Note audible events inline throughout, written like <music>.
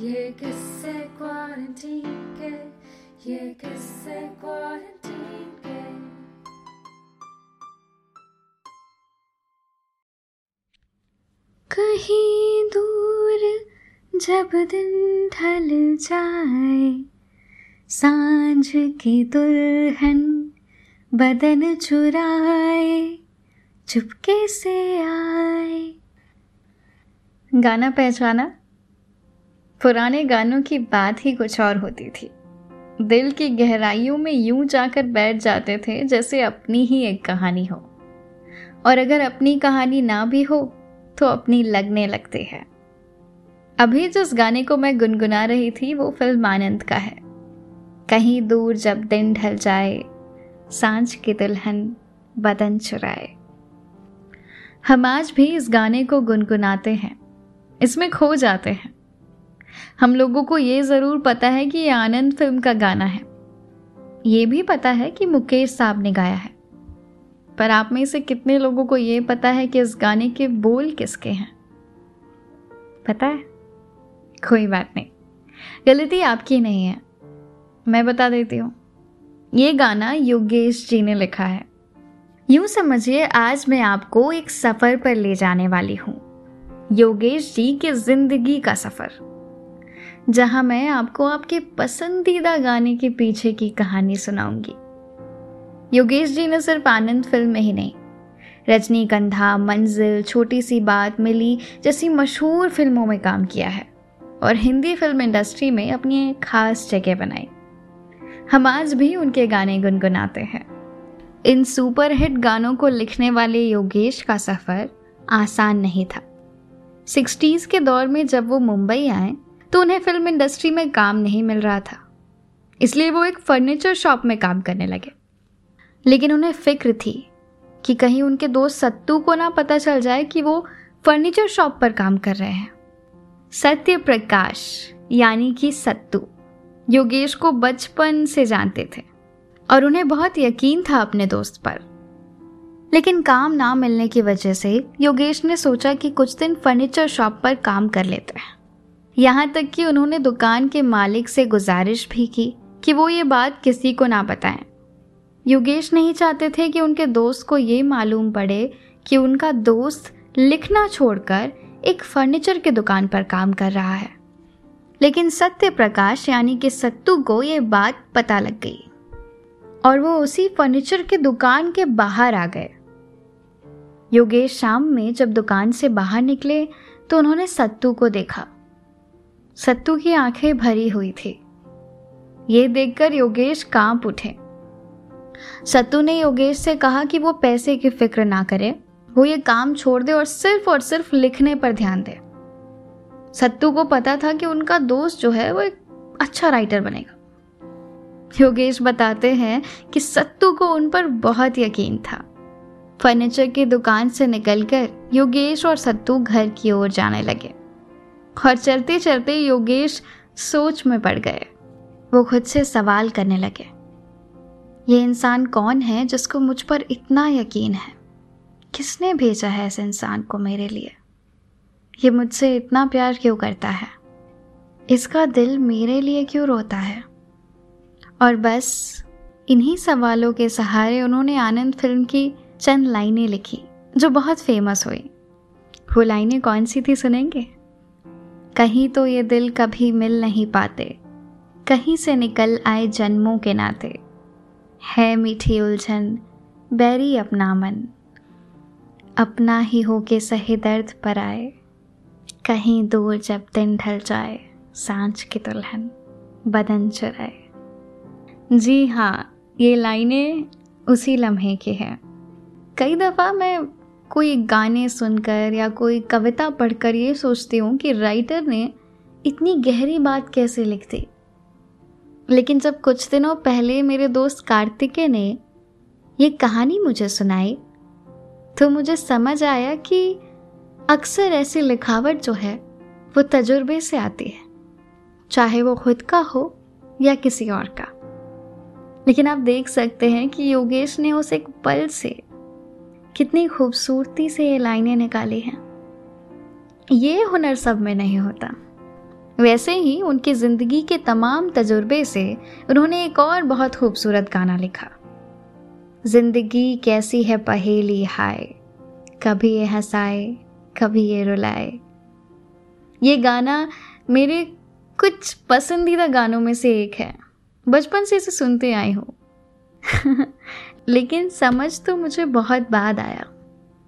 ये क्वारंटीन के, ये क्वारंटीन के। कहीं दूर जब दिन ढल जाए, साँझ की दुल्हन बदन चुराए, चुपके से आए। गाना पहचाना? पुराने गानों की बात ही कुछ और होती थी। दिल की गहराइयों में यूँ जाकर बैठ जाते थे जैसे अपनी ही एक कहानी हो। और अगर अपनी कहानी ना भी हो तो अपनी लगने लगती है। अभी जिस गाने को मैं गुनगुना रही थी, वो फ़िल्म आनंद का है। कहीं दूर जब दिन ढल जाए, साँझ की दुल्हन बदन चुराए। हम आज भी इस गाने को गुनगुनाते हैं। इसमें खो जाते हैं। हम लोगों को ये ज़रूर पता है कि ये आनंद फ़िल्म का गाना है। ये भी पता है कि मुकेश साहब ने गाया है। पर आप में से कितने लोगों को ये पता है कि इस गाने के बोल किसके हैं? पता है? कोई बात नहीं। गलती आपकी नहीं है। मैं बता देती हूँ। ये गाना योगेश जी ने लिखा है। यूँ समझिए, आज मैं आपको एक सफ़र पर ले जाने वाली हूँ। योगेश जी के ज़िंदगी का सफ़र। जहाँ मैं आपको आपके पसंदीदा गाने के पीछे की कहानी सुनाऊँगी। योगेश जी ने सिर्फ़ आनंद फ़िल्म में ही नहीं, रजनीगंधा, मंजिल, छोटी सी बात मिली जैसी मशहूर फ़िल्मों में काम किया है और हिंदी फ़िल्म इंडस्ट्री में अपनी एक खास जगह बनाई। हम आज भी उनके गाने गुनगुनाते हैं। इन सुपरहिट गानों को लिखने वाले योगेश का सफ़र आसान नहीं था। सिक्सटीज़ के दौर में जब वो मुंबई आए तो उन्हें फ़िल्म इंडस्ट्री में काम नहीं मिल रहा था। इसलिए वो एक फर्नीचर शॉप में काम करने लगे। लेकिन उन्हें फ़िक्र थी कि कहीं उनके दोस्त सत्तू को ना पता चल जाए कि वो फर्नीचर शॉप पर काम कर रहे हैं। सत्य प्रकाश यानी कि सत्तू, योगेश को बचपन से जानते थे और उन्हें बहुत यकीन था अपने दोस्त पर। लेकिन काम ना मिलने की वजह से योगेश ने सोचा कि कुछ दिन फर्नीचर शॉप पर काम कर लेते हैं। यहाँ तक कि उन्होंने दुकान के मालिक से गुजारिश भी की कि वो ये बात किसी को ना बताएँ। योगेश नहीं चाहते थे कि उनके दोस्त को ये मालूम पड़े कि उनका दोस्त लिखना छोड़कर एक फर्नीचर की दुकान पर काम कर रहा है। लेकिन सत्य प्रकाश यानी कि सत्तू को ये बात पता लग गई और वो उसी फर्नीचर की दुकान के बाहर आ गए। योगेश शाम में जब दुकान से बाहर निकले तो उन्होंने सत्तू को देखा। सत्तू की आँखें भरी हुई थी। ये देखकर योगेश काँप उठे। सत्तू ने योगेश से कहा कि वो पैसे की फ़िक्र ना करे, वो ये काम छोड़ दे और सिर्फ़ और सिर्फ़ लिखने पर ध्यान दे। सत्तू को पता था कि उनका दोस्त जो है वो एक अच्छा राइटर बनेगा। योगेश बताते हैं कि सत्तू को उन पर बहुत यकीन था। फर्नीचर की दुकान से निकलकर योगेश और सत्तू घर की ओर जाने लगे। और चलते चलते योगेश सोच में पड़ गए। वो खुद से सवाल करने लगे। ये इंसान कौन है जिसको मुझ पर इतना यकीन है? किसने भेजा है इस इंसान को मेरे लिए? ये मुझसे इतना प्यार क्यों करता है? इसका दिल मेरे लिए क्यों रोता है? और बस, इन्हीं सवालों के सहारे उन्होंने आनंद फ़िल्म की चंद लाइनें लिखी, जो बहुत फ़ेमस हुई। वो लाइनें कौन सी थी सुनेंगे? कहीं तो ये दिल कभी मिल नहीं पाते। कहीं से निकल आए जन्मों के नाते। है मीठी उलझन, बैरी अपना मन। अपना ही हो के सही दर्द पर आए। कहीं दूर जब दिन ढल जाए, साँझ की दुल्हन बदन चुराए। जी हाँ ये लाइनें उसी लम्हे की हैं। कई दफ़ा मैं कोई गाने सुनकर या कोई कविता पढ़कर ये सोचती हूँ कि राइटर ने इतनी गहरी बात कैसे लिख दी। लेकिन जब कुछ दिनों पहले मेरे दोस्त कार्तिके ने ये कहानी मुझे सुनाई तो मुझे समझ आया कि अक्सर ऐसी लिखावट जो है, वो तजुर्बे से आती है, चाहे वो खुद का हो या किसी और का। लेकिन आप देख सकते हैं कि योगेश ने उस एक पल से कितनी खूबसूरती से ये लाइनें निकाली हैं। ये हुनर सब में नहीं होता। वैसे ही उनकी ज़िंदगी के तमाम तजुर्बे से उन्होंने एक और बहुत खूबसूरत गाना लिखा। ज़िंदगी कैसी है पहेली हाय, कभी ये हंसाए, कभी ये रुलाए। ये गाना मेरे कुछ पसंदीदा गानों में से एक है। बचपन से इसे सुनते आई हूँ। <laughs> लेकिन समझ तो मुझे बहुत बाद आया।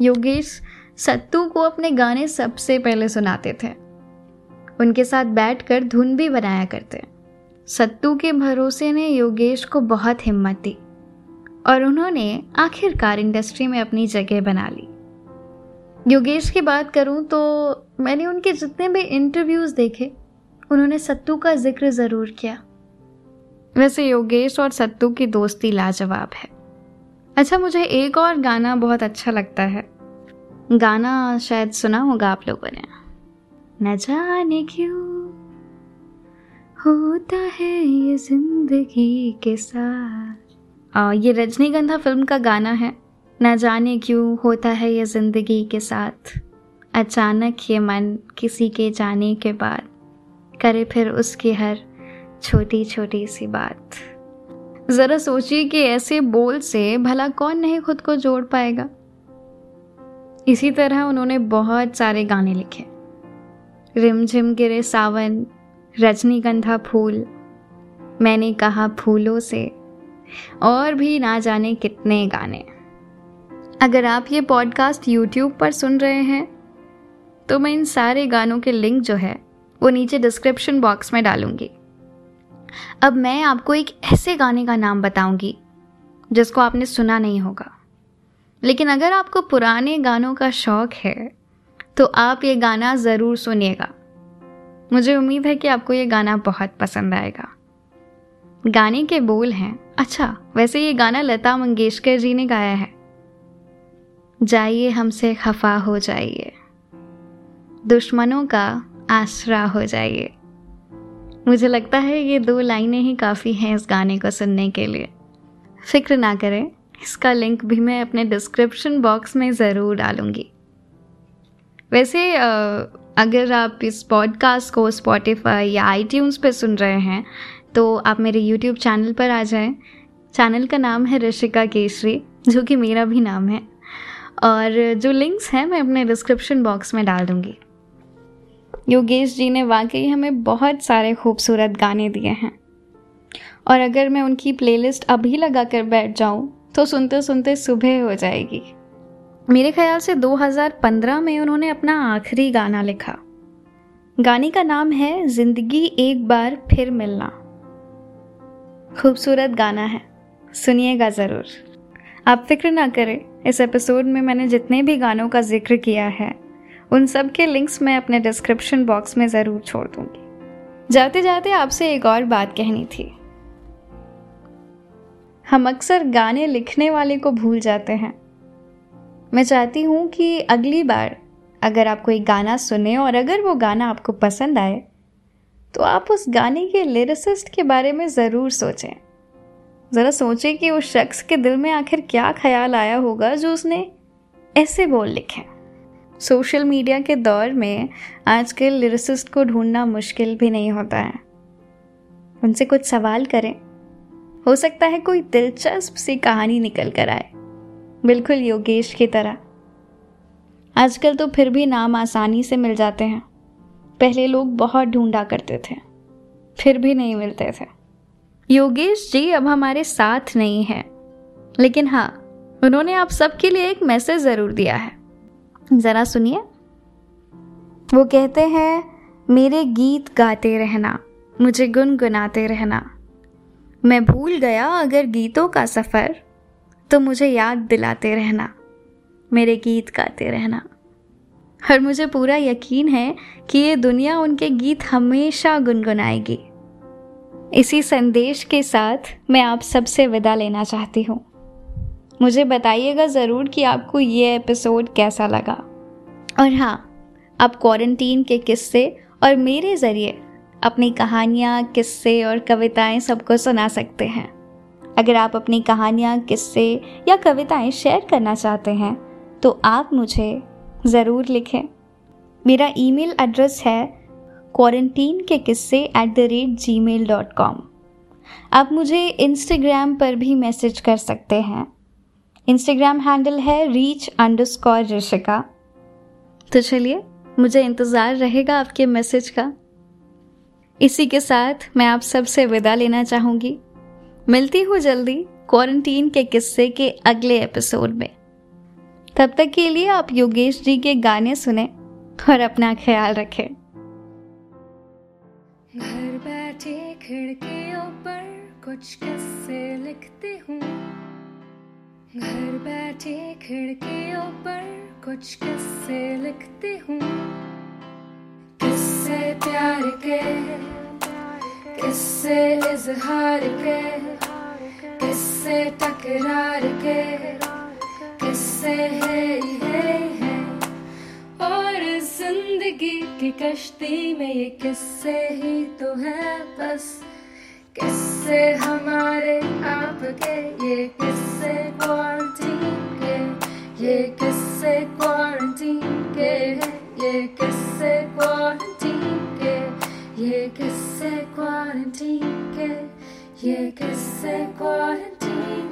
योगेश सत्तू को अपने गाने सबसे पहले सुनाते थे। उनके साथ बैठकर धुन भी बनाया करते। सत्तू के भरोसे ने योगेश को बहुत हिम्मत दी और उन्होंने आखिरकार इंडस्ट्री में अपनी जगह बना ली। योगेश की बात करूँ तो मैंने उनके जितने भी इंटरव्यूज़ देखे, उन्होंने सत्तू का ज़िक्र ज़रूर किया। वैसे योगेश और सत्तू की दोस्ती लाजवाब है। अच्छा मुझे एक और गाना बहुत अच्छा लगता है। गाना शायद सुना होगा आप लोगों ने। न जाने क्यों होता है ये ज़िंदगी के साथ। आ, ये रजनीगंधा फ़िल्म का गाना है। न जाने क्यों होता है ये ज़िंदगी के साथ। अचानक ये मन किसी के जाने के बाद करे फिर उसकी हर छोटी छोटी सी बात। ज़रा सोचिए कि ऐसे बोल से भला कौन नहीं खुद को जोड़ पाएगा। इसी तरह उन्होंने बहुत सारे गाने लिखे। रिमझिम गिरे सावन, रजनीगंधा फूल, मैंने कहा फूलों से, और भी ना जाने कितने गाने। अगर आप ये पॉडकास्ट यूट्यूब पर सुन रहे हैं तो मैं इन सारे गानों के लिंक जो है, वो नीचे डिस्क्रिप्शन बॉक्स में डालूँगी। अब मैं आपको एक ऐसे गाने का नाम बताऊँगी, जिसको आपने सुना नहीं होगा। लेकिन अगर आपको पुराने गानों का शौक है तो आप ये गाना ज़रूर सुनिएगा। मुझे उम्मीद है कि आपको ये गाना बहुत पसंद आएगा। गाने के बोल हैं। अच्छा वैसे ये गाना लता मंगेशकर जी ने गाया है। जाइए हमसे खफा हो जाइए, दुश्मनों का आसरा हो जाइए। मुझे लगता है ये दो लाइनें ही काफ़ी हैं इस गाने को सुनने के लिए। फ़िक्र ना करें, इसका लिंक भी मैं अपने डिस्क्रिप्शन बॉक्स में ज़रूर डालूँगी। वैसे अगर आप इस पॉडकास्ट को स्पॉटिफाई या आई पे सुन रहे हैं तो आप मेरे यूट्यूब चैनल पर आ जाएँ। चैनल का नाम है ऋषिका केसरी, जो कि मेरा भी नाम है। और जो लिंक्स हैं, मैं अपने डिस्क्रिप्शन बॉक्स में डाल दूँगी। योगेश जी ने वाकई हमें बहुत सारे खूबसूरत गाने दिए हैं। और अगर मैं उनकी प्लेलिस्ट अभी लगा कर बैठ जाऊँ तो सुनते सुनते सुबह हो जाएगी। मेरे ख्याल से 2015 में उन्होंने अपना आखिरी गाना लिखा। गाने का नाम है ज़िंदगी एक बार फिर मिलना। खूबसूरत गाना है। सुनिएगा ज़रूर। आप फ़िक्र ना करें, इस एपिसोड में मैंने जितने भी गानों का ज़िक्र किया है उन सब के लिंक्स मैं अपने डिस्क्रिप्शन बॉक्स में ज़रूर छोड़ दूँगी। जाते जाते आपसे एक और बात कहनी थी। हम अक्सर गाने लिखने वाले को भूल जाते हैं। मैं चाहती हूँ कि अगली बार अगर आप कोई गाना सुने और अगर वो गाना आपको पसंद आए तो आप उस गाने के लिरिसिस्ट के बारे में ज़रूर सोचें। ज़रा सोचें कि उस शख्स के दिल में आखिर क्या ख्याल आया होगा जो उसने ऐसे बोल लिखे सोशल मीडिया के दौर में आजकल लिरिसिस्ट को ढूंढना मुश्किल भी नहीं होता है। उनसे कुछ सवाल करें। हो सकता है कोई दिलचस्प सी कहानी निकल कर आए। बिल्कुल योगेश की तरह। आजकल तो फिर भी नाम आसानी से मिल जाते हैं। पहले लोग बहुत ढूंढा करते थे। फिर भी नहीं मिलते थे। योगेश जी अब हमारे साथ नहीं है। लेकिन हाँ उन्होंने आप सबके लिए एक मैसेज ज़रूर दिया है। ज़रा सुनिए। वो कहते हैं, मेरे गीत गाते रहना, मुझे गुनगुनाते रहना। मैं भूल गया अगर गीतों का सफ़र तो मुझे याद दिलाते रहना, मेरे गीत गाते रहना। और मुझे पूरा यकीन है कि ये दुनिया उनके गीत हमेशा गुनगुनाएगी। इसी संदेश के साथ मैं आप सबसे विदा लेना चाहती हूँ। मुझे बताइएगा ज़रूर कि आपको ये एपिसोड कैसा लगा। और हाँ आप क्वारंटीन के किस्से और मेरे ज़रिए अपनी कहानियाँ, किस्से और कविताएँ सबको सुना सकते हैं। अगर आप अपनी कहानियाँ, किस्से या कविताएँ शेयर करना चाहते हैं तो आप मुझे ज़रूर लिखें। मेरा ईमेल एड्रेस है क्वारंटीन के किस्से at the rate Gmail dot com आप मुझे इंस्टाग्राम पर भी मैसेज कर सकते हैं। इंस्टाग्राम हैंडल है रीच अंडर स्कॉर ऋषिका तो चलिए मुझे इंतज़ार रहेगा आपके मैसेज का। इसी के साथ मैं आप सबसे विदा लेना चाहूँगी। मिलती हूँ जल्दी क्वारंटीन के किस्से के अगले एपिसोड में। तब तक के लिए आप योगेश जी के गाने सुने और अपना ख्याल रखें। घर बैठे खिड़कियों पर कुछ किस्से लिखती हूँ। घर बैठे खिड़कियों पर कुछ किस्से लिखती हूँ। किस्से प्यार के, किस्से इजहार के, किस्से टकरार के, किस्से है है है। और ज़िंदगी की कश्ती में ये किस्से ही तो है बस। किस्से हमारे आपके, ये क्वारंटीन के ये किस्से क्वारंटीन के है ये किस्से क्वारंटीन के ये किस्से क्वारंटीन के ये किस्से क्वारंटीन